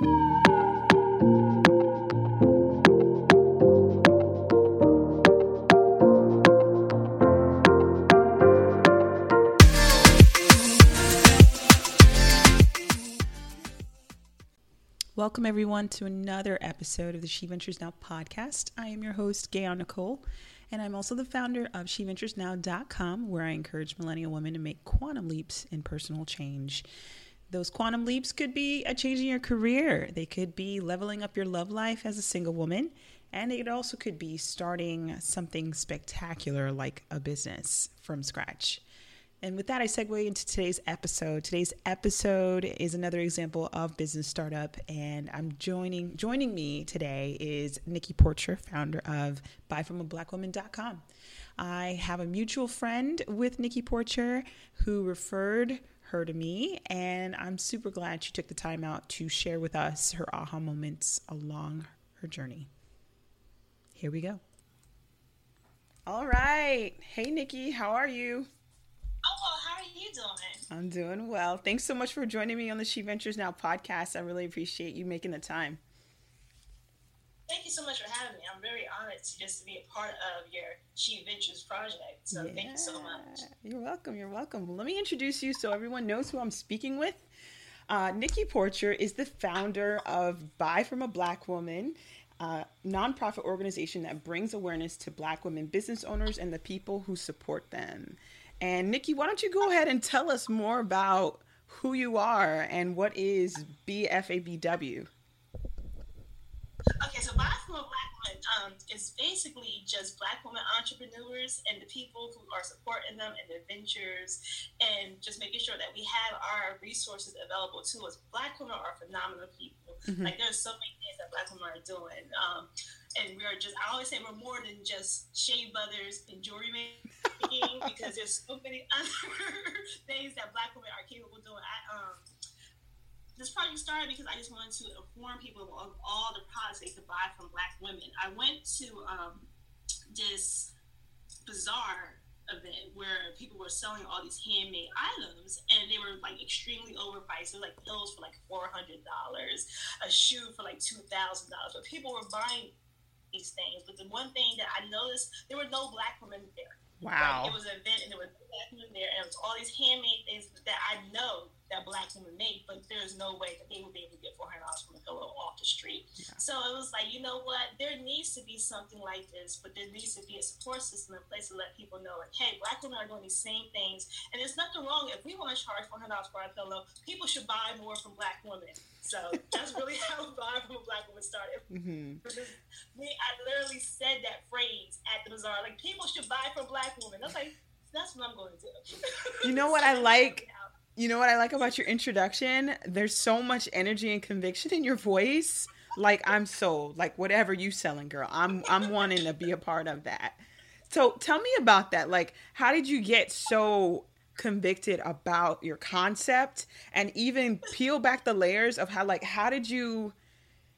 Welcome, everyone, to another episode of the She Ventures Now podcast. I am your host, Gayon Nicole, and I'm also the founder of SheVenturesNow.com, where I encourage millennial women to make quantum leaps in personal change. Those quantum leaps could be a change in your career, they could be leveling up your love life as a single woman, and it also could be starting something spectacular like a business from scratch. And with that, I segue into today's episode. Today's episode is another example of business startup, and I'm joining joining me today is Nikki Porcher, founder of BuyFromABlackWoman.com. I have a mutual friend with Nikki Porcher who referred her to me, and I'm super glad she took the time out to share with us her aha moments along her journey. Here we go. All right. Hey, Nikki, how are you? Oh, how are you doing? I'm doing well. Thanks so much for joining me on the She Ventures Now podcast. I really appreciate you making the time. Thank you so much for having me. I'm very honored to just be a part of your She Ventures project. So yeah. thank you so much. You're welcome. You're welcome. Let me introduce you so everyone knows who I'm speaking with. Uh, Nikki Porcher is the founder of Buy from a Black Woman, a nonprofit organization that brings awareness to Black women business owners and the people who support them. And Nikki, why don't you go ahead and tell us more about who you are and what is BFABW? Okay, so from a Black Woman um, is basically just Black women entrepreneurs and the people who are supporting them and their ventures and just making sure that we have our resources available to us. Black women are phenomenal people. Mm-hmm. Like, there's so many things that Black women are doing. Um, and we're just I always say we're more than just shave butters and jewelry making because there's so many other things that black women are capable of doing. I um this project started because I just wanted to inform people of all the products they could buy from black women. I went to um, this bazaar event where people were selling all these handmade items and they were like extremely overpriced. They were like pills for like four hundred dollars, a shoe for like two thousand dollars. But people were buying these things. But the one thing that I noticed, there were no black women there. Wow. Like, it was an event and there were black women there, and it was all these handmade things that I know that black women make, but there's no way that they would be able to get four hundred dollars from a pillow off the street. Yeah. So it was like, you know what? There needs to be something like this, but there needs to be a support system in place to let people know, like, hey, black women are doing these same things, and there's nothing wrong if we want to charge four hundred dollars for a pillow. People should buy more from black women. So that's really how Buy from a Black Woman started. Mm-hmm. Me, I literally said that phrase at the bazaar, like people should buy from black women. I was like, that's what I'm going to do. You know what I like? You know what I like about your introduction? There's so much energy and conviction in your voice. Like I'm sold. Like whatever you selling, girl. I'm I'm wanting to be a part of that. So tell me about that. Like how did you get so convicted about your concept and even peel back the layers of how like how did you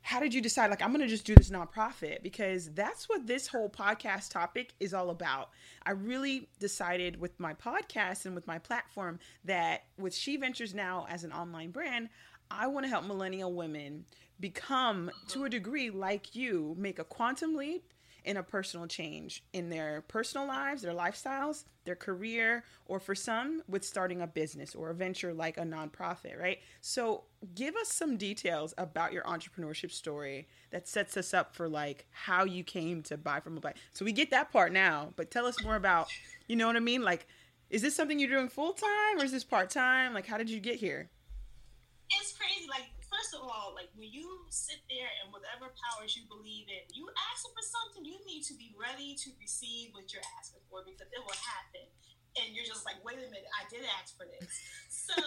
how did you decide like i'm going to just do this nonprofit? Because that's what this whole podcast topic is all about. I really decided with my podcast and with my platform that with she ventures now as an online brand i want to help millennial women become to a degree like you make a quantum leap in a personal change in their personal lives, their lifestyles, their career, or for some with starting a business or a venture like a nonprofit, right? So, give us some details about your entrepreneurship story that sets us up for like how you came to buy from a black. So, we get that part now, but tell us more about, you know what I mean? Like, is this something you're doing full time or is this part time? Like, how did you get here? It's crazy. Like, first of all, like when you sit there and whatever powers you believe in, you asking for something, you need to be ready to receive what you're asking for because it will happen. And you're just like, wait a minute, I did ask for this. So,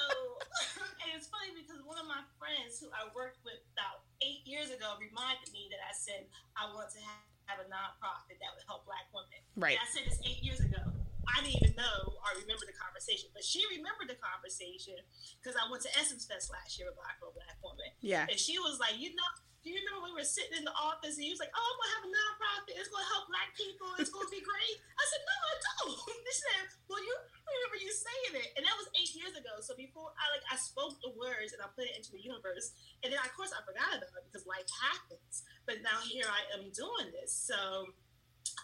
and it's funny because one of my friends who I worked with about eight years ago reminded me that I said I want to have, have a nonprofit that would help Black women. Right. And I said this eight years ago. I didn't even know or remember the conversation, but she remembered the conversation because I went to Essence Fest last year with Black Girl Black Woman. Yeah. And she was like, you know, do you remember we were sitting in the office and he was like, oh, I'm gonna have a nonprofit. It's gonna help black people. It's gonna be great. I said, no, I don't. He said, well, you remember you saying it, and that was eight years ago. So before I like I spoke the words and I put it into the universe, and then of course I forgot about it because life happens. But now here I am doing this. So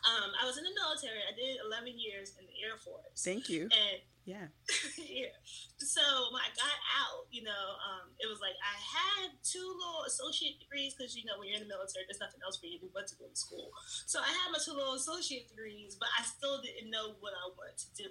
um, I was in the military. I did 11 years in the Air Force. Thank you. And yeah. yeah. So when I got out, you know, um, it was like I had two little associate degrees because you know when you're in the military, there's nothing else for you to do but to go to school. So I had my two little associate degrees, but I still didn't know what I wanted to do.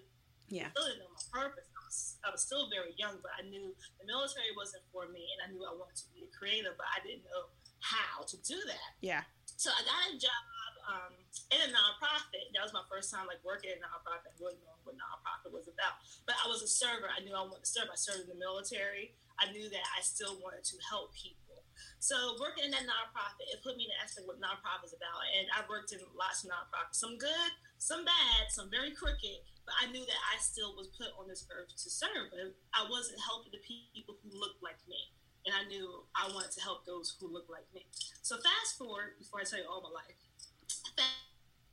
Yeah. I still didn't know my purpose. I was, I was still very young, but I knew the military wasn't for me, and I knew I wanted to be a creator, but I didn't know how to do that. Yeah. So I got a job um, in a nonprofit. That was my first time like working in a nonprofit, really knowing what nonprofit was about. But I was a server. I knew I wanted to serve. I served in the military. I knew that I still wanted to help people. So working in that nonprofit, it put me in the aspect what nonprofit is about. And I've worked in lots of nonprofits, some good, some bad, some very crooked. But I knew that I still was put on this earth to serve. But I wasn't helping the people who looked like me. And I knew I wanted to help those who look like me. So fast forward, before I tell you all my life,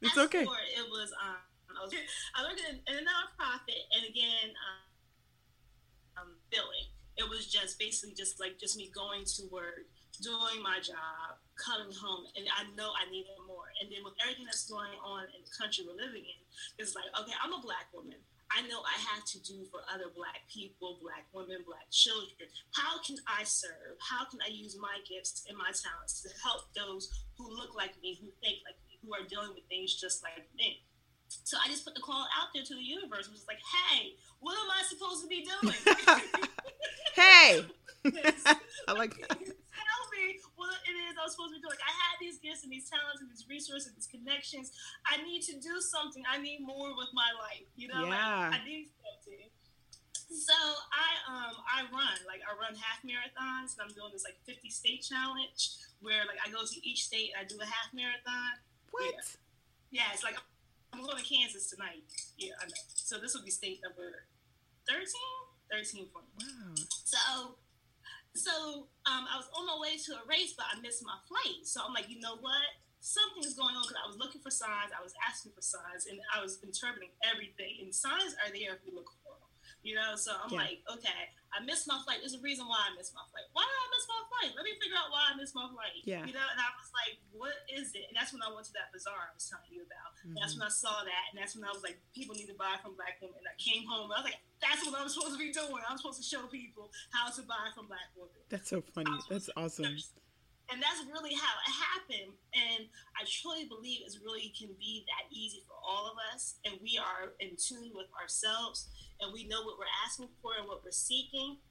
it's okay. it was um, I was I worked in, in a nonprofit, and again, um, um, billing. It was just basically just like just me going to work, doing my job, coming home, and I know I needed more. And then with everything that's going on in the country we're living in, it's like okay, I'm a black woman. I know I have to do for other black people, black women, black children. How can I serve? How can I use my gifts and my talents to help those who look like me, who think like me? Who are dealing with things just like me. So I just put the call out there to the universe, was like, hey, what am I supposed to be doing? hey, I like that. Tell me what it is I'm supposed to be doing. I had these gifts and these talents and these resources, and these connections. I need to do something. I need more with my life. You know, yeah. like, I need something. So I um I run like I run half marathons and I'm doing this like 50 state challenge where like I go to each state and I do a half marathon what? Yeah. yeah, it's like I'm going to Kansas tonight. Yeah, I know. So this will be state number 13? 13 for me. Wow. So, so um, I was on my way to a race, but I missed my flight. So I'm like, you know what? Something's going on because I was looking for signs. I was asking for signs, and I was interpreting everything. And signs are there if you look. You know, so I'm yeah. like, okay, I missed my flight. There's a reason why I missed my flight. Why did I miss my flight? Let me figure out why I missed my flight. Yeah. You know, and I was like, what is it? And that's when I went to that bazaar I was telling you about. Mm-hmm. That's when I saw that, and that's when I was like, people need to buy from black women. And I came home, and I was like, that's what I'm supposed to be doing. I'm supposed to show people how to buy from black women. That's so funny. That's awesome. And that's really how it happened. And I truly believe it really can be that easy for all of us. And we are in tune with ourselves and we know what we're asking for and what we're seeking.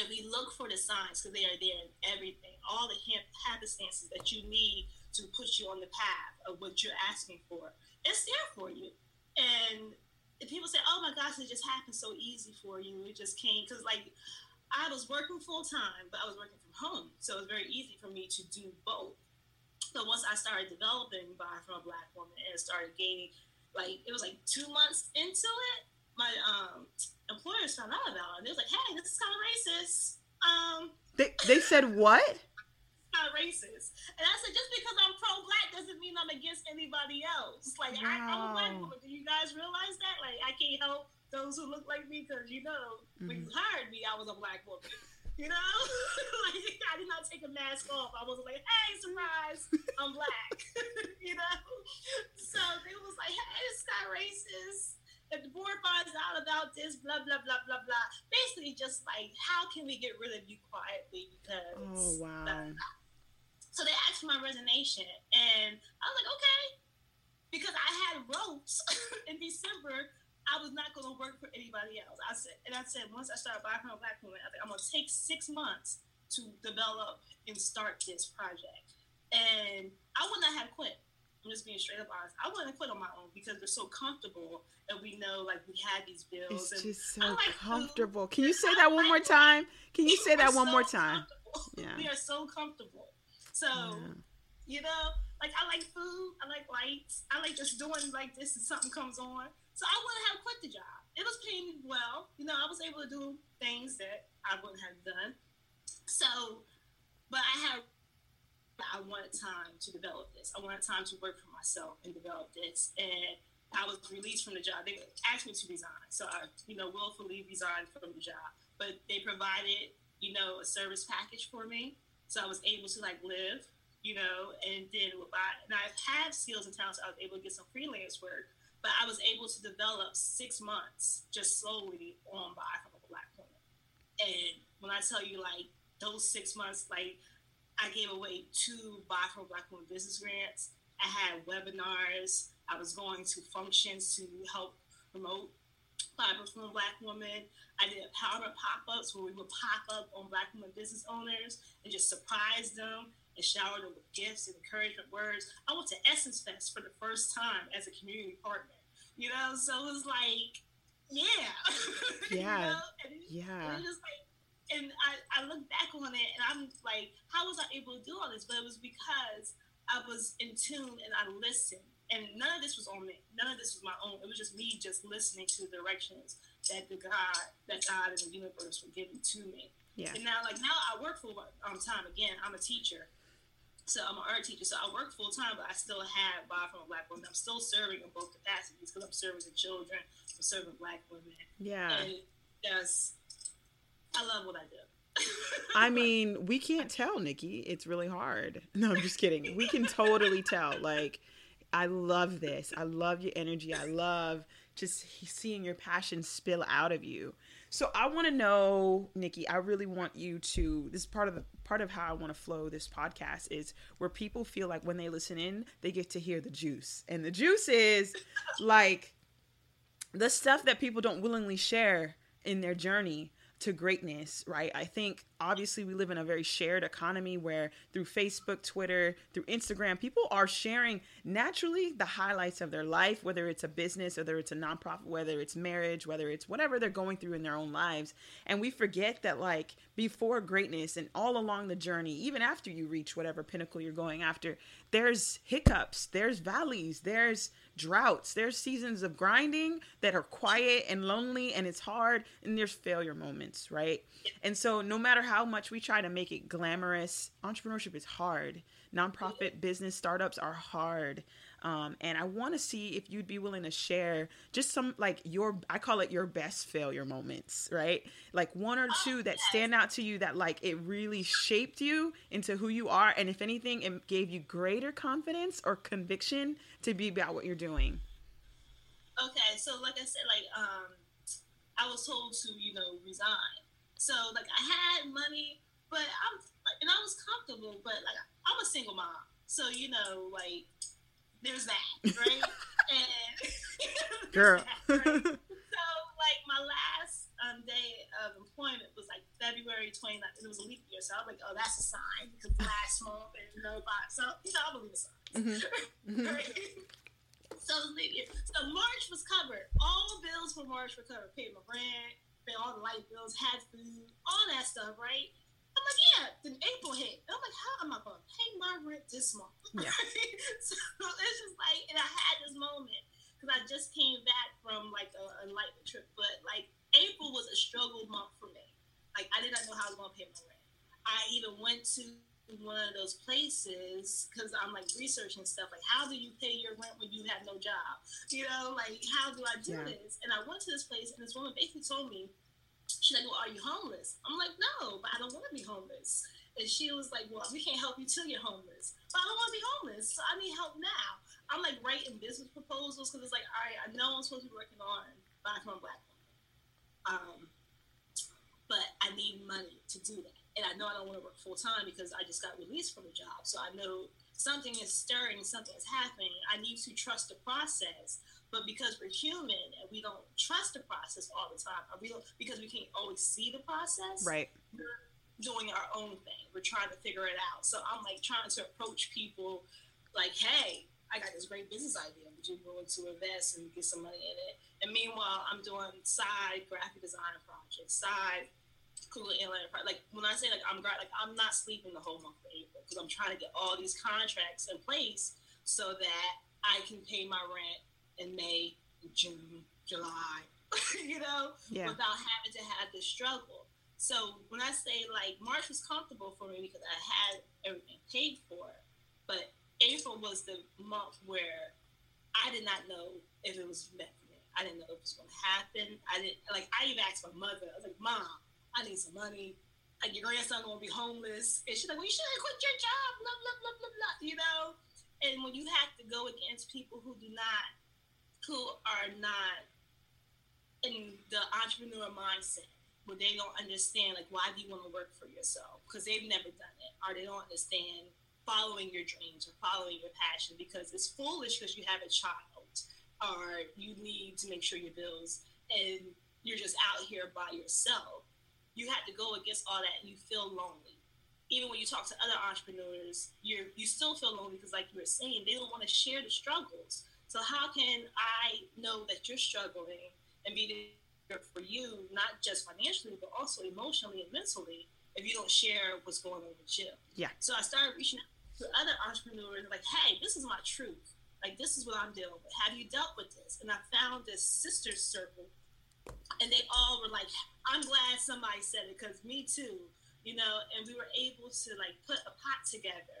And we look for the signs because they are there in everything, all the happenstances that you need to put you on the path of what you're asking for. It's there for you. And if people say, oh my gosh, it just happened so easy for you. It just came. Because, like, I was working full time, but I was working from home. So it was very easy for me to do both. So once I started developing buy from a black woman and started gaining, like, it was like two months into it, my um, employers found out about it. And they was like, hey, this is kind of racist. Um, they, they said what? Kind of racist. And I said, just because I'm pro black doesn't mean I'm against anybody else. Like, wow. I, am a black woman. Do you guys realize that? Like, I can't help those who look like me because, you know, mm-hmm. when you hired me, I was a black woman. You know, like I did not take a mask off. I wasn't like, "Hey, surprise, I'm black." you know, so they was like, "Hey, this guy racist." if the board finds out about this, blah blah blah blah blah. Basically, just like how can we get rid of you quietly? Because oh wow. Blah, blah. So they asked for my resignation, and I was like, okay, because I had ropes in December. I was not going to work for anybody else. I said, and I said, once I start buying from a black woman, I think I'm going to take six months to develop and start this project. And I would not have quit. I'm just being straight up honest. I wouldn't quit on my own because we're so comfortable and we know like we had these bills. It's and just so like comfortable. Can you say that one more time? Can you say that one so more time? Yeah. We are so comfortable. So, yeah. you know, like I like food, I like lights, I like just doing like this and something comes on. So I wouldn't have quit the job. It was paying me well. You know, I was able to do things that I wouldn't have done. So, but I had I wanted time to develop this. I wanted time to work for myself and develop this. And I was released from the job. They asked me to resign, so I, you know, willfully resigned from the job. But they provided, you know, a service package for me, so I was able to like live, you know, and then I, and I have skills and talents. I was able to get some freelance work, but I was able to develop six months just slowly on buy from a black woman. And when I tell you, like those six months, like I gave away two buy from black woman business grants. I had webinars. I was going to functions to help promote Fiber from Black Woman. I did empowerment pop ups where we would pop up on Black women business owners and just surprise them and showered them with gifts and encouragement words. I went to Essence Fest for the first time as a community partner, you know, so it was like, yeah. Yeah. you know? and, yeah. And, like, and I, I look back on it and I'm like, how was I able to do all this? But it was because I was in tune and I listened and none of this was on me. None of this was my own. It was just me just listening to the directions that the God, that God and the universe were giving to me. Yeah. And now, like now, I work full um, time again. I'm a teacher, so I'm an art teacher. So I work full time, but I still have Buy from a Black Woman. I'm still serving in both capacities because I'm serving the children, I'm serving Black women. Yeah. And yes, I love what I do. I mean, we can't tell, Nikki. It's really hard. No, I'm just kidding. We can totally tell. Like I love this. I love your energy. I love just seeing your passion spill out of you. So I want to know, Nikki. I really want you to. This is part of the part of how I want to flow this podcast is where people feel like when they listen in, they get to hear the juice, and the juice is like the stuff that people don't willingly share in their journey to greatness, right? I think obviously we live in a very shared economy where through Facebook, Twitter, through Instagram, people are sharing naturally the highlights of their life, whether it's a business, whether it's a nonprofit, whether it's marriage, whether it's whatever they're going through in their own lives. And we forget that, like, before greatness and all along the journey, even after you reach whatever pinnacle you're going after, there's hiccups, there's valleys, there's droughts, there's seasons of grinding that are quiet and lonely and it's hard, and there's failure moments, right? And so, no matter how much we try to make it glamorous, entrepreneurship is hard. Nonprofit business startups are hard. Um, and I want to see if you'd be willing to share just some like your I call it your best failure moments, right? Like one or two that stand out to you that like it really shaped you into who you are, and if anything, it gave you greater confidence or conviction to be about what you're doing. Okay, so like I said, like um, I was told to you know resign. So like I had money, but I'm like, and I was comfortable, but like I'm a single mom, so you know like there's that, right? and girl. That, right? so like my last um, day of employment was like February 29th. It was a leap year, so I was like, oh, that's a sign because last month and no five. So you know, I believe in signs. Mm-hmm. right? So leap year. So March was covered. All bills for March were covered. Paid my rent, paid all the light bills, had food, all that stuff, right? I'm like, yeah. Then April hit. And I'm like, how am I going to pay my rent this month? Yeah. so it's just like, and I had this moment because I just came back from like a, a enlightenment trip, but like April was a struggle month for me. Like I did not know how I was going to pay my rent. I even went to one of those places because I'm like researching stuff like how do you pay your rent when you have no job? You know, like how do I do yeah. this? And I went to this place and this woman basically told me, She's like, Well, are you homeless? I'm like, No, but I don't want to be homeless. And she was like, Well, we can't help you till you're homeless. But I don't want to be homeless, so I need help now. I'm like writing business proposals because it's like, all right, I know I'm supposed to be working on Black from Black women. Um, but I need money to do that. And I know I don't want to work full time because I just got released from a job. So I know something is stirring, something is happening. I need to trust the process. But because we're human and we don't trust the process all the time, we don't, because we can't always see the process, right? We're doing our own thing. We're trying to figure it out. So I'm like trying to approach people like, hey, I got this great business idea. Would you willing to invest and get some money in it? And meanwhile, I'm doing side graphic design projects, side Google Analytics. Like when I say like I'm like I'm not sleeping the whole month of April because I'm trying to get all these contracts in place so that I can pay my rent in May, June, July, you know, yeah. without having to have this struggle. So when I say like March was comfortable for me because I had everything paid for, but April was the month where I I did not know if it was meant for me. I didn't know if it was going to happen. I didn't like. I even asked my mother. I was like, "Mom, I need some money. Your grandson to be homeless." And she's like, "Well, you should have quit your job." Blah blah blah blah blah. You know. And when you have to go against people who do not, who are not in the entrepreneur mindset, where they don't understand like why do you want to work for yourself because they've never done it, or they don't understand following your dreams or following your passion because it's foolish because you have a child or you need to make sure your bills and you're just out here by yourself. You have to go against all that and you feel lonely. Even when you talk to other entrepreneurs, you're you still feel lonely because, like you were saying, they don't want to share the struggles. So how can I know that you're struggling and be there for you, not just financially, but also emotionally and mentally, if you don't share what's going on with you? Yeah. So I started reaching out to other entrepreneurs, like, hey, this is my truth. Like, this is what I'm dealing with. Have you dealt with this? And I found this sister circle, and they all were like, I'm glad somebody said it because me too, you know. And we were able to like put a pot together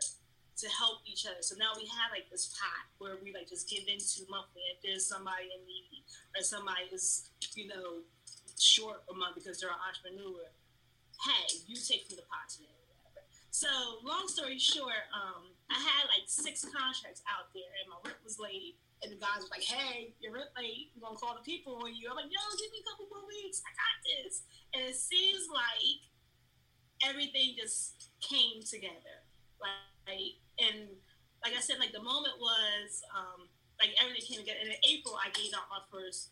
to help each other. So now we have like this pot where we like just give into monthly. If there's somebody in need or somebody is, you know, short a month because they're an entrepreneur, hey, you take from the pot today. So long story short, um, I had like six contracts out there, and my rent was late. And the guys were like, "Hey, your rent late. We're gonna call the people on you." I'm like, "Yo, give me a couple more weeks. I got this." And it seems like everything just came together, like, and like I said, like the moment was um, like everything came together. And in April, I gave out my first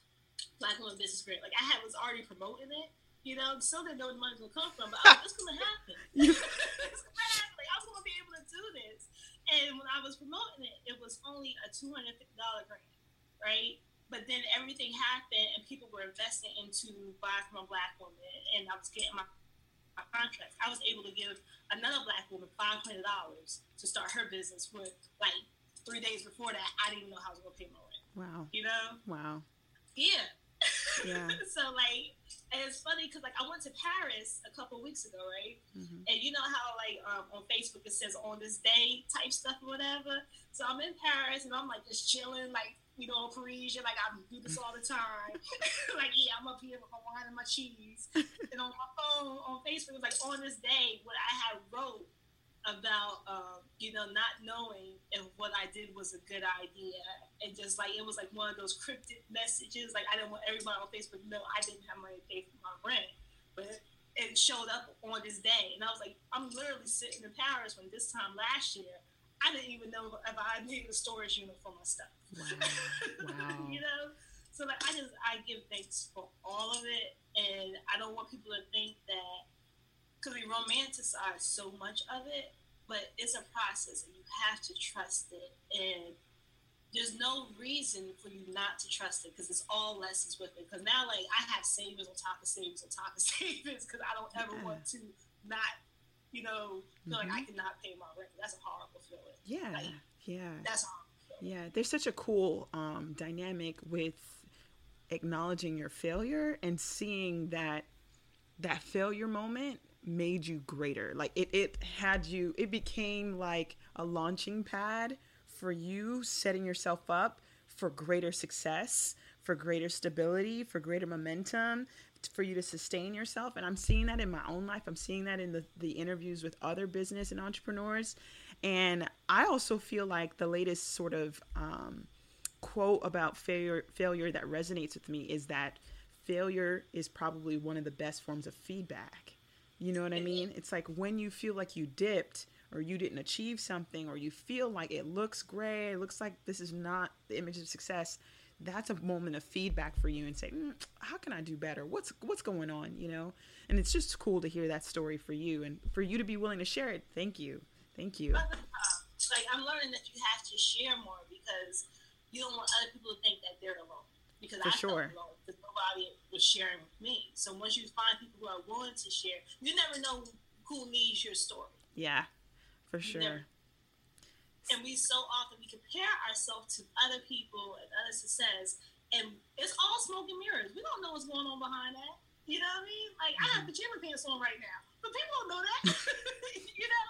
Black Women Business Grant. Like I had was already promoting it, you know, still didn't know where the money was gonna come from, but I was it's gonna happen. it's gonna happen. Like, I'm gonna be able to do this. And when I was promoting it, it was only a two hundred fifty dollar grant, right? But then everything happened, and people were investing into Buy from a Black Woman, and I was getting my, my contracts. I was able to give another Black woman five hundred dollars to start her business. With like three days before that, I didn't even know how I was gonna pay my rent. Wow. You know? Wow. Yeah. Yeah. so like, and it's funny because like I went to Paris a couple weeks ago, right? Mhm. And you know how like um, on Facebook it says on this day type stuff or whatever. So I'm in Paris and I'm like just chilling, like you know, Parisian, like I do this all the time. like yeah, I'm up here with my wine and my cheese. and on my phone on Facebook it was like on this day what I had wrote about um, you know not knowing if what I did was a good idea. And just like it was like one of those cryptic messages. Like I didn't want everybody on Facebook to know I didn't have money to pay for my rent. But it showed up on this day. And I was like I'm literally sitting in Paris when this time last year I didn't even know if I needed a storage unit for my stuff. Wow. Wow. you know? So like I just I give thanks for all of it. And I don't want people to think that because we romanticize so much of it, but it's a process and you have to trust it. And there's no reason for you not to trust it because it's all lessons with it. Because now, like, I have savings on top of savings on top of savings because I don't ever Yeah. want to not, you know, feel like I Mhm. cannot pay my rent. That's a horrible feeling. Yeah. Like, Yeah. that's horrible feeling. Yeah, there's such a cool um, dynamic with acknowledging your failure and seeing that that failure moment made you greater. Like it, it had you, it became like a launching pad for you setting yourself up for greater success, for greater stability, for greater momentum, for you to sustain yourself. And I'm seeing that in my own life. I'm seeing that in the, the interviews with other business and entrepreneurs. And I also feel like the latest sort of um, quote about failure failure that resonates with me is that failure is probably one of the best forms of feedback. You know what I mean? It's like when you feel like you dipped or you didn't achieve something or you feel like it looks gray, it looks like this is not the image of success. That's a moment of feedback for you and say, mm, how can I do better? What's what's going on? You know, and it's just cool to hear that story for you and for you to be willing to share it. Thank you, thank you. Uh, like I'm learning that you have to share more because you don't want other people to think that they're alone. Because For I sure. felt alone because nobody was sharing with me. So once you find people who are willing to share, you never know who needs your story. Yeah, for sure. And we so often we compare ourselves to other people and other success, and it's all smoke and mirrors. We don't know what's going on behind that. You know what I mean? Like mm-hmm. I have pajama pants on right now, but people don't know that. you know.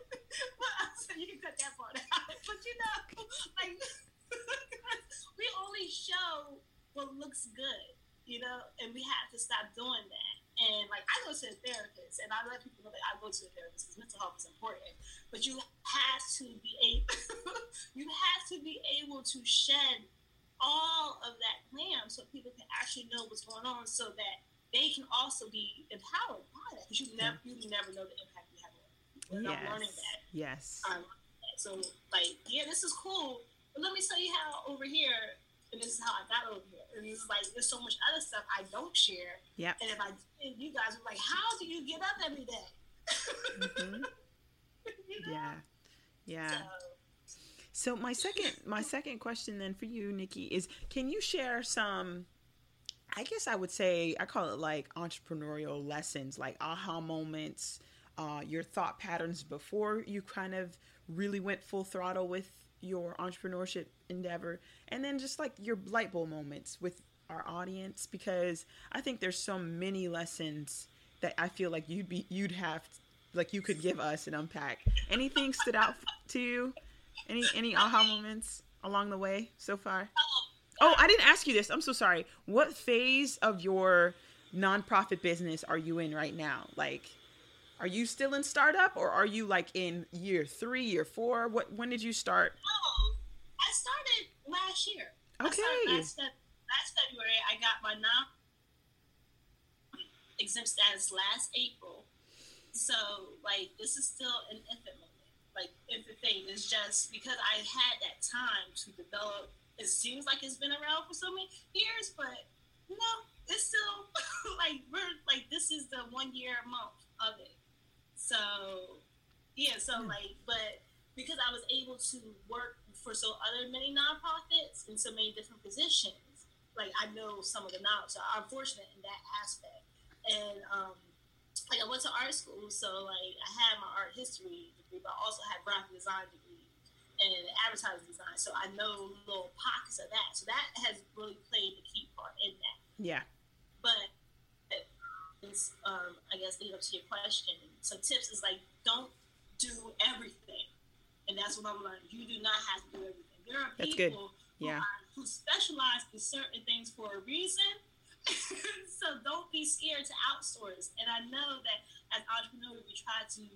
you can cut that part out. But you know, like we only show what looks good and we have to stop doing that. And like I go to a therapist, and I let people know that I go to a therapist because mental health is important. But you have to be able, you have to be able to shed all of that glam so people can actually know what's going on, so that they can also be empowered by that. Because you never, you never know the impact you have on. We're yes. not learning that. Yes. Um, so like, yeah, this is cool. But let me tell you how over here and this is how I got over here. And it's like there's so much other stuff I don't share. Yeah. And if I did, you guys were like, "How do you get up every day?" mm-hmm. you know? Yeah. Yeah. So, so my second my second question then for you, Nikki, is can you share some I guess I would say I call it like entrepreneurial lessons, like aha moments, uh, your thought patterns before you kind of really went full throttle with your entrepreneurship endeavor and then just like your light bulb moments with our audience because I think there's so many lessons that I feel like you'd be you'd have like you could give us and unpack. Anything stood out to you? Any any aha moments along the way so far? Oh, I didn't ask you this. I'm so sorry. What phase of your nonprofit business are you in right now? Like are you still in startup or are you like in year 3, year 4? What when did you start? Oh, I started last year. Okay. Last, last, February, I got my non exempt status last April. So, like, this is still an infant moment. Like, infant thing is just because I had that time to develop. It seems like it's been around for so many years, but no, it's still like we're like this is the one year month of it. So, yeah. So, hmm. like, but because I was able to work for so other many nonprofits in so many different positions, like I know some of the knowledge. So I'm fortunate in that aspect. And um, like I went to art school, so like I had my art history degree, but I also had graphic design degree and advertising design. So I know little pockets of that. So that has really played a key part in that. Yeah. But um, I guess lead up to your question. Some tips is like don't do everything and that's what I'm learning. You do not have to do everything. There are that's people Who, yeah. who specialize in certain things for a reason. so don't be scared to outsource. And I know that as entrepreneurs, we try to,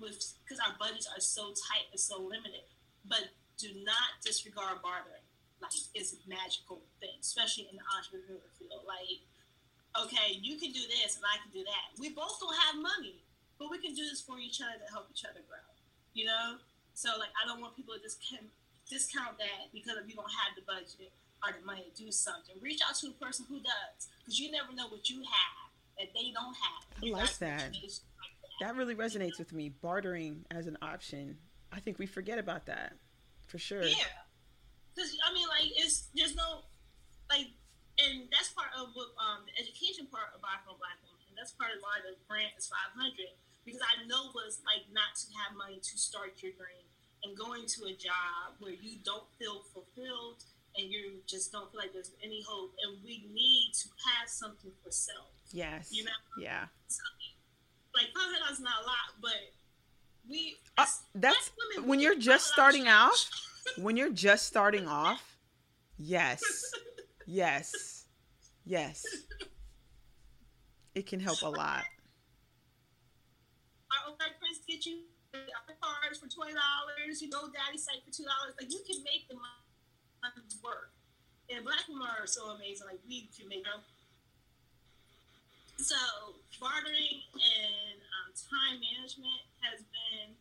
because our budgets are so tight and so limited, but do not disregard bartering. Like it's a magical thing, especially in the entrepreneur field. Like, okay, you can do this and I can do that. We both don't have money, but we can do this for each other to help each other grow. You know, so like I don't want people to just discount that because if you don't have the budget or the money to do something. Reach out to a person who does because you never know what you have that they don't have. I like that. like that. That really resonates with me. Bartering as an option. I think we forget about that for sure. Yeah, because I mean, like it's there's no and that's part of what um, the education part of Buy from Black Women. And that's part of why the grant is 500 because I know what it's like not to have money to start your dream and going to a job where you don't feel fulfilled and you just don't feel like there's any hope. And we need to have something for self. Yes. You know? Yeah. So, like five hundred dollars not a lot, but we. Uh, that's women, when you're just starting out. when you're just starting off. Yes. yes. Yes. It can help a lot our friends get you other cards for twenty dollars. You know, daddy site for two dollars. Like you can make the money work. And black women are so amazing. Like we can make them. So bartering and um, time management has been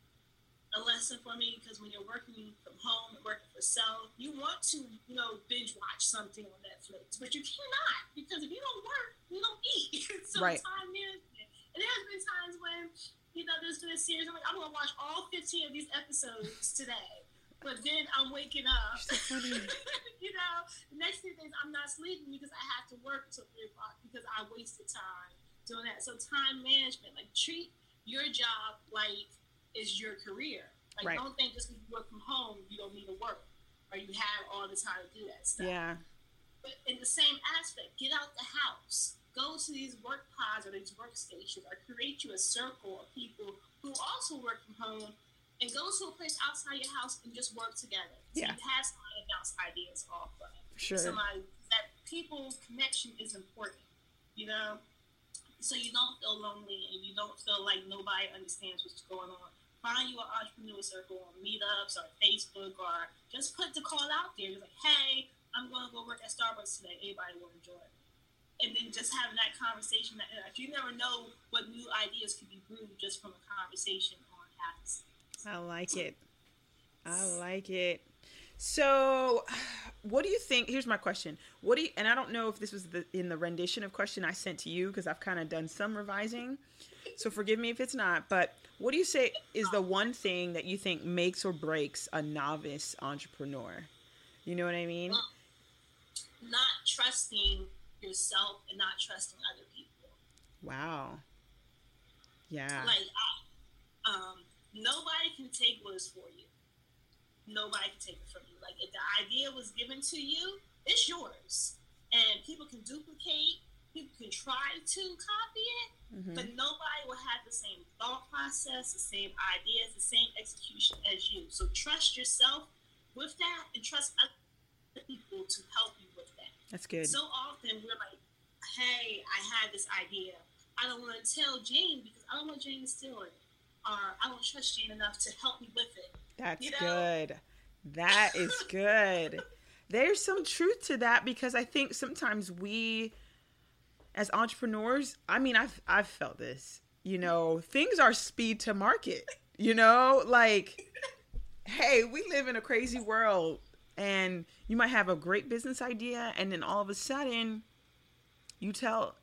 a lesson for me because when you're working from home and working for self, you want to, you know, binge watch something on Netflix, but you cannot because if you don't work, you don't eat. so right. time management. And there has been times when you know, there's been a series. I'm like, I'm gonna watch all 15 of these episodes today. But then I'm waking up. So you know, the next thing is I'm not sleeping because I have to work until three o'clock because I wasted time doing that. So time management, like treat your job like is your career. Like right. don't think just because you work from home you don't need to work or you have all the time to do that stuff. Yeah. But in the same aspect, get out the house go to these work pods or these workstations or create you a circle of people who also work from home and go to a place outside your house and just work together. So yeah. you have somebody to bounce ideas off of. Sure. Somebody that people connection is important. you know? So you don't feel lonely and you don't feel like nobody understands what's going on. Find you an entrepreneur circle on meetups or Facebook or just put the call out there. You're like, hey, I'm going to go work at Starbucks today. Anybody will enjoy it. And then just having that conversation. That you never know what new ideas could be brewed just from a conversation on apps. I like it. I like it. So, what do you think? Here's my question. What do you, and I don't know if this was the, in the rendition of question I sent to you because I've kind of done some revising. So forgive me if it's not, but what do you say is the one thing that you think makes or breaks a novice entrepreneur? You know what I mean? Well, not trusting yourself and not trusting other people. Wow. Yeah. Like, um, nobody can take what is for you nobody can take it from you. Like if the idea was given to you, it's yours, and people can duplicate. People can try to copy it, mm-hmm. but nobody will have the same thought process, the same ideas, the same execution as you. So trust yourself with that, and trust other people to help you with that. That's good. So often we're like, "Hey, I had this idea. I don't want to tell Jane because I don't want Jane to steal it, or I don't trust Jane enough to help me with it." That's you know? good. That is good. There's some truth to that because I think sometimes we as entrepreneurs, I mean I've I've felt this. You know, things are speed to market. You know, like hey, we live in a crazy world and you might have a great business idea and then all of a sudden you tell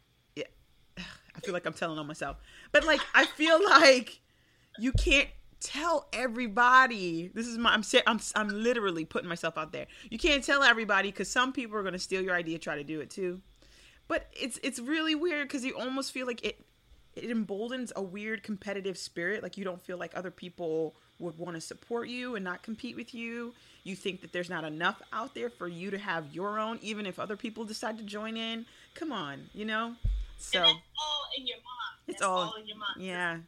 I feel like I'm telling on myself. But like I feel like you can't tell everybody. This is my I'm I'm I'm literally putting myself out there. You can't tell everybody cuz some people are going to steal your idea try to do it too. But it's it's really weird cuz you almost feel like it it emboldens a weird competitive spirit like you don't feel like other people would want to support you and not compete with you. You think that there's not enough out there for you to have your own even if other people decide to join in. Come on, you know? So and all in your mind. It's all, all in your mind. Yeah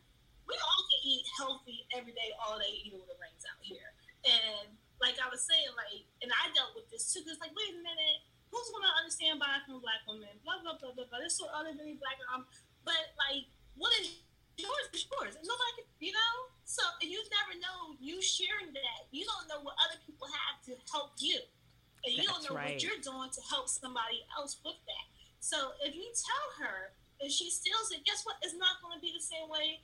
we all can eat healthy every day, all day, even when it rains out here. And like I was saying, like, and I dealt with this too. Cause like, wait a minute, who's gonna understand buying from black women? Blah blah blah blah blah. There's so other than black. Um, but like, what is yours is yours, and nobody you know. So and you never know. You sharing that, you don't know what other people have to help you, and you That's don't know right. what you're doing to help somebody else with that. So if you tell her and she steals it, guess what? It's not going to be the same way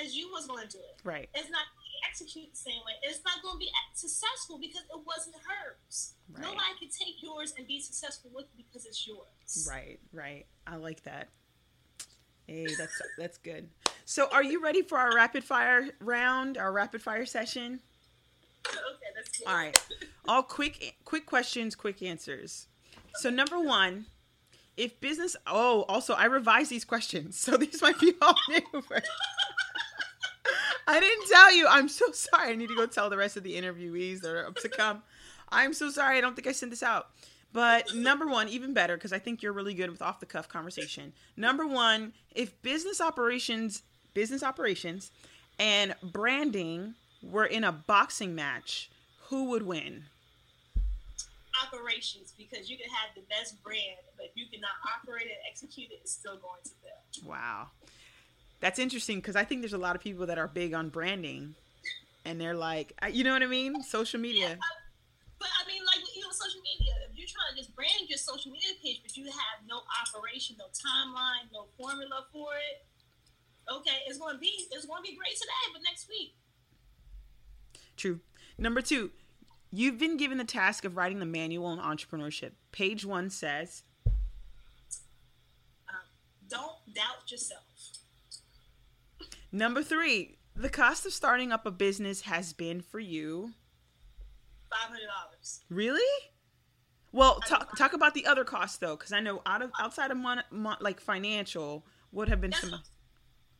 as you was going to do it. Right. It's not execute the same way. It's not going to be successful because it wasn't hers. Right. Nobody can take yours and be successful with it because it's yours. Right. Right. I like that. Hey, that's that's good. So, are you ready for our rapid fire round, our rapid fire session? Okay, that's good. All right. All quick quick questions, quick answers. So, number 1, if business Oh, also I revised these questions. So, these might be all new. I didn't tell you. I'm so sorry. I need to go tell the rest of the interviewees that are up to come. I'm so sorry. I don't think I sent this out. But number one, even better, because I think you're really good with off the cuff conversation. Number one, if business operations, business operations, and branding were in a boxing match, who would win? Operations, because you can have the best brand, but if you cannot operate and execute it, it's still going to fail. Wow that's interesting because I think there's a lot of people that are big on branding, and they're like, you know what I mean, social media. Yeah, but I mean, like you know, social media. If you're trying to just brand your social media page, but you have no operation, no timeline, no formula for it, okay, it's going to be it's going to be great today, but next week. True. Number two, you've been given the task of writing the manual on entrepreneurship. Page one says, um, "Don't doubt yourself." Number three, the cost of starting up a business has been for you five hundred dollars. Really? Well, talk talk about the other costs though, because I know out of outside of mon, mon, like financial, would have been that's some. What,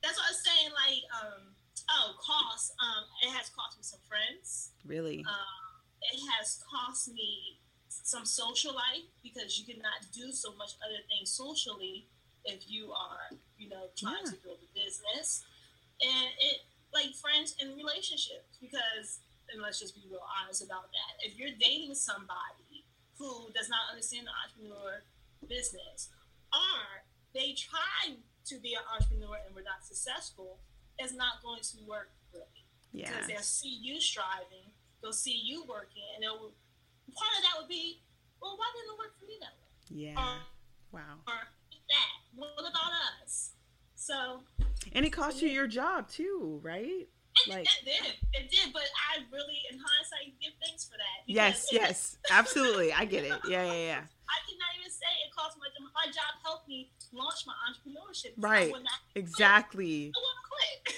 that's what I was saying. Like, um, oh, cost. Um, it has cost me some friends. Really? Um, it has cost me some social life because you cannot do so much other things socially if you are, you know, trying yeah. to build a business and it like friends and relationships because and let's just be real honest about that. If you're dating somebody who does not understand the entrepreneur business, or they try to be an entrepreneur and were not successful, it's not going to work really. Yeah. Because they'll see you striving, they'll see you working, and they'll, part of that would be, well, why didn't it work for me that way? Yeah. Or, wow. or that. What about us? So. And it cost you your job too, right? Like it did, it did. But I really, in hindsight, give thanks for that. Yes, yes, absolutely. I get it. Yeah, yeah, yeah. I cannot even say it cost my job. My job helped me launch my entrepreneurship. Right. Exactly. Quit.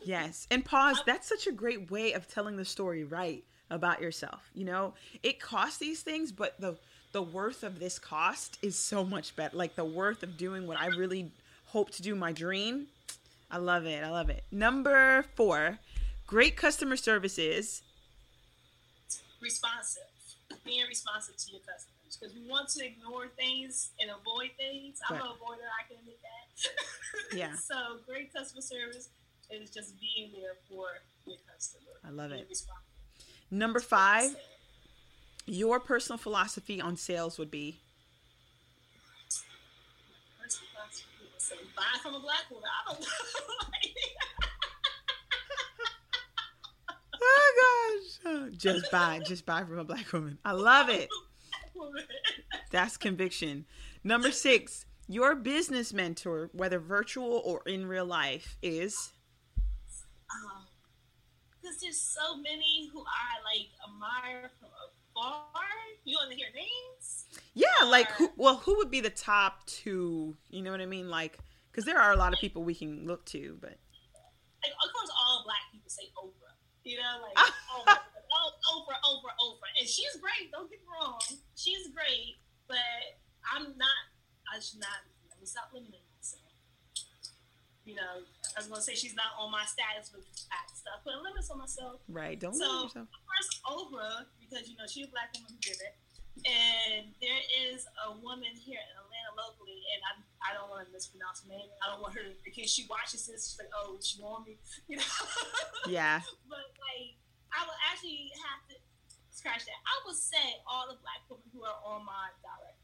yes. And pause. That's such a great way of telling the story right about yourself. You know, it costs these things, but the the worth of this cost is so much better. Like the worth of doing what I really hope to do, my dream. I love it. I love it. Number four, great customer services. Responsive. Being responsive to your customers. Because we want to ignore things and avoid things. I'm right. an avoider, I can admit that. yeah. so great customer service is just being there for your customer. I love it. Number five, your personal philosophy on sales would be buy from a black woman. I don't know. oh gosh. Just buy, just buy from a black woman. I love it. That's conviction. Number six, your business mentor, whether virtual or in real life, is. Because um, there's so many who I like admire from afar. You want to hear names? Yeah, or... like who? Well, who would be the top two? You know what I mean? Like because there are a lot of people we can look to, but like, of course, all black people say Oprah. You know, like oh, Oprah, Oprah, Oprah, and she's great. Don't get me wrong, she's great, but I'm not. I should not. Let me stop limiting myself. You know, I was gonna say she's not on my status with that stuff, putting limits on myself. Right. Don't so, limit yourself. First, Oprah, because you know she's a black woman who did it, and there is a woman here in Atlanta locally, and I I don't want to mispronounce her name. I don't want her in case she watches this. She's like, oh, she want me, you know? Yeah. but like, I will actually have to scratch that. I would say all the black women who are on my directory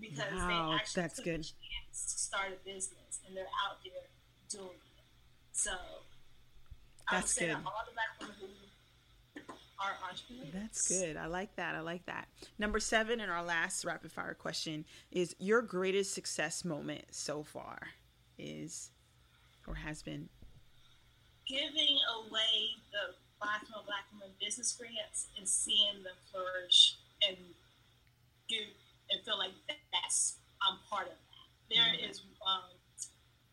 because wow, they actually that's good. a chance to start a business and they're out there doing it. So that's I would say good. All the black women who are entrepreneurs. That's good. I like that. I like that. Number seven, and our last rapid fire question is your greatest success moment so far is or has been? Giving away the Black Women Black Women business grants and seeing them flourish and give and feel like that's I'm part of that. There mm-hmm. is um,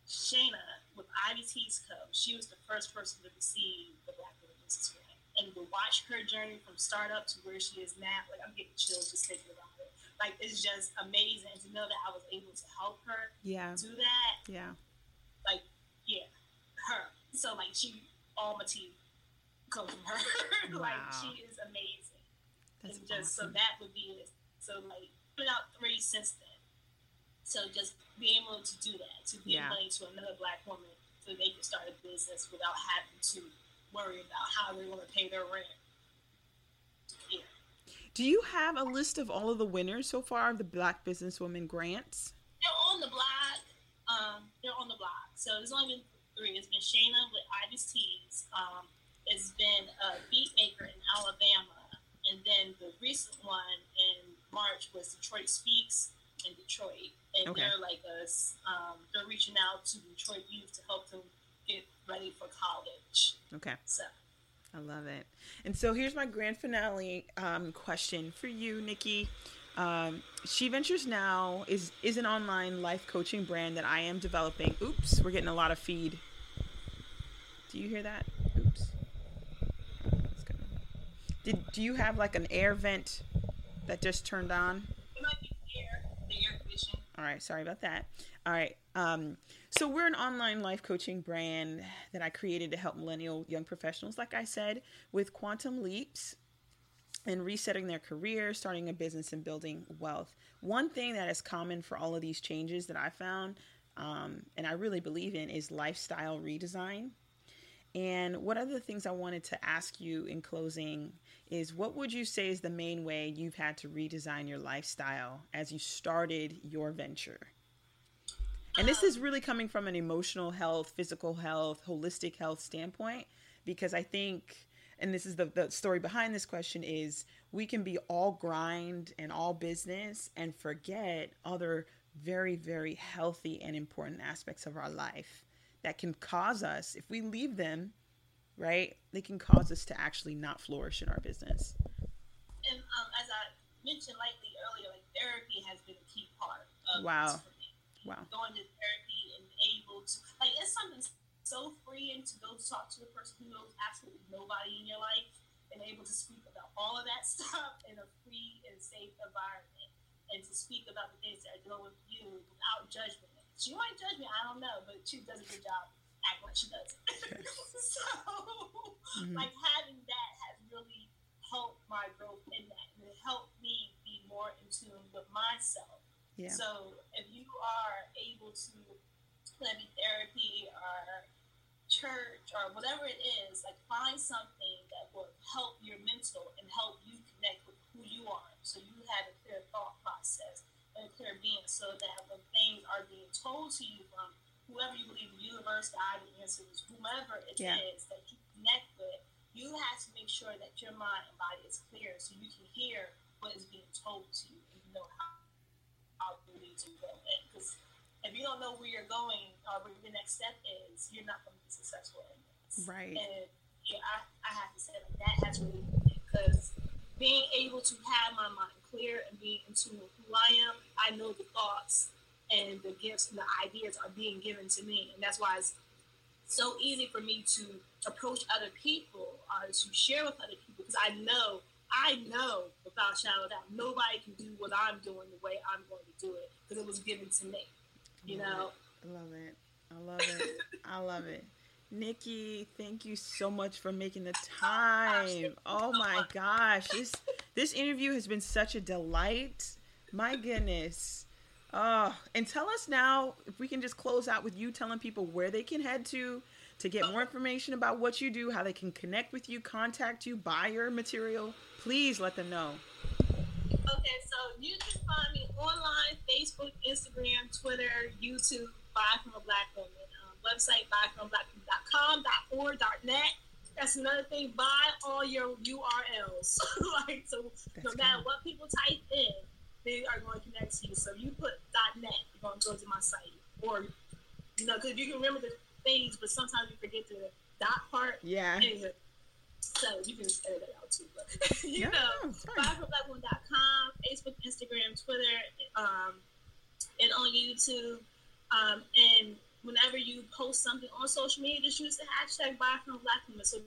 Shayna with Ivy Teas Co. She was the first person to receive the Black Women business grant and to watch her journey from startup to where she is now, like I'm getting chills just thinking about it. Like it's just amazing to know that I was able to help her yeah. do that. Yeah. Like, yeah, her. So like she all my team come from her. Wow. like she is amazing. That's and just awesome. so that would be it. So like put out three since then. So just being able to do that, to give yeah. money to another black woman so they can start a business without having to worry about how they're going to pay their rent. Yeah. Do you have a list of all of the winners so far of the Black Businesswoman grants? They're on the blog. Um, they're on the blog. So there's only been three. It's been Shayna with Ivy's Teas. Um, it's been a beat maker in Alabama. And then the recent one in March was Detroit Speaks in Detroit. And okay. they're like us. Um, they're reaching out to Detroit youth to help them get ready for college. Okay. So. I love it. And so here's my grand finale um, question for you, Nikki. Um, she Ventures Now is is an online life coaching brand that I am developing. Oops, we're getting a lot of feed. Do you hear that? Oops. Did do you have like an air vent that just turned on? Air, air All right, sorry about that. All right. Um, so we're an online life coaching brand that I created to help millennial young professionals, like I said, with quantum leaps and resetting their career, starting a business, and building wealth. One thing that is common for all of these changes that I found, um, and I really believe in, is lifestyle redesign. And what the things I wanted to ask you in closing is what would you say is the main way you've had to redesign your lifestyle as you started your venture? And this is really coming from an emotional health, physical health, holistic health standpoint because I think and this is the, the story behind this question is we can be all grind and all business and forget other very very healthy and important aspects of our life that can cause us if we leave them right they can cause us to actually not flourish in our business. And um, as i mentioned lightly earlier like therapy has been a key part of wow wow going to therapy and able to like it's something so freeing to go talk to a person who knows absolutely nobody in your life and able to speak about all of that stuff in a free and safe environment and to speak about the things that are going with you without judgment. She might judge me, I don't know, but she does a good job act like she does. so, mm-hmm. like having that has really helped my growth in that, and it helped me be more in tune with myself. Yeah. So if you are able to, maybe therapy or church or whatever it is, like find something that will help your mental and help you connect with who you are. So you have a clear thought process and a clear being so that when things are being told to you from whoever you believe, the universe, God, the answers, whomever it yeah. is that you connect with, you have to make sure that your mind and body is clear so you can hear what is being told to you and you know how, how you need to go. Because if you don't know where you're going or where the next step is, you're not going to be successful in this. Right. And yeah, I, I have to say like, that has really because being able to have my mind clear and being in tune with who I am, I know the thoughts and the gifts and the ideas are being given to me, and that's why it's so easy for me to approach other people or to share with other people because I know I know without shadow doubt nobody can do what I'm doing the way I'm going to do it because it was given to me. You know. I love it. I love it. I love it. Nikki, thank you so much for making the time. Oh my gosh. This this interview has been such a delight. My goodness. Oh, and tell us now if we can just close out with you telling people where they can head to to get more information about what you do, how they can connect with you, contact you, buy your material. Please let them know. Okay, so you can find me online, Facebook, Instagram, Twitter, YouTube, Buy from a Black Woman. Um, website, buyfromblackwoman.com, .org, dot .net. That's another thing. Buy all your URLs. like so, That's no matter what people type in, they are going to connect to you. So you put .net, you're going to go to my site, or you know, because you can remember the things, but sometimes you forget the dot part. Yeah. Anyway, so you can edit that out too. But you yeah, know, buyfromblackwoman.com, Facebook, Instagram, Twitter, um, and on YouTube. Um, and whenever you post something on social media, just use the hashtag Buy from Black Women. So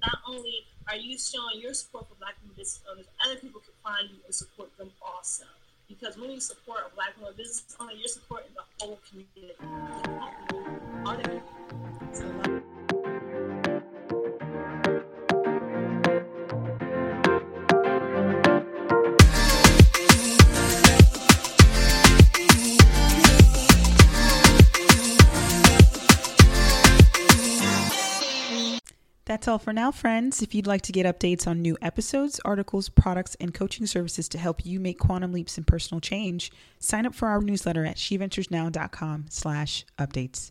not only are you showing your support for Black women business owners, other people can find you and support them also. Because when you support a Black woman business owner, you're supporting the whole community. That's all for now, friends. If you'd like to get updates on new episodes, articles, products, and coaching services to help you make quantum leaps in personal change, sign up for our newsletter at sheventuresnow.com slash updates.